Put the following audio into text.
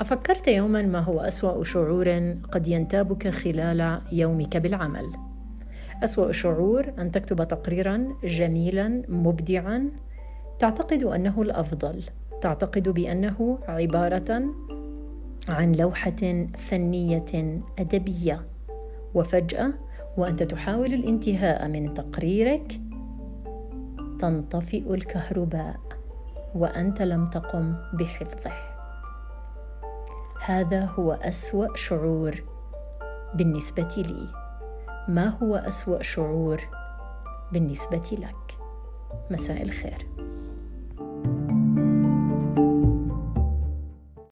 أفكرت يوما ما هو أسوأ شعور قد ينتابك خلال يومك بالعمل؟ أسوأ شعور أن تكتب تقريرا جميلا مبدعا؟ تعتقد أنه الأفضل. تعتقد بأنه عبارة عن لوحة فنية أدبية. وفجأة وأنت تحاول الانتهاء من تقريرك تنطفئ الكهرباء وأنت لم تقم بحفظه. هذا هو أسوأ شعور بالنسبة لي. ما هو أسوأ شعور بالنسبة لك؟ مساء الخير.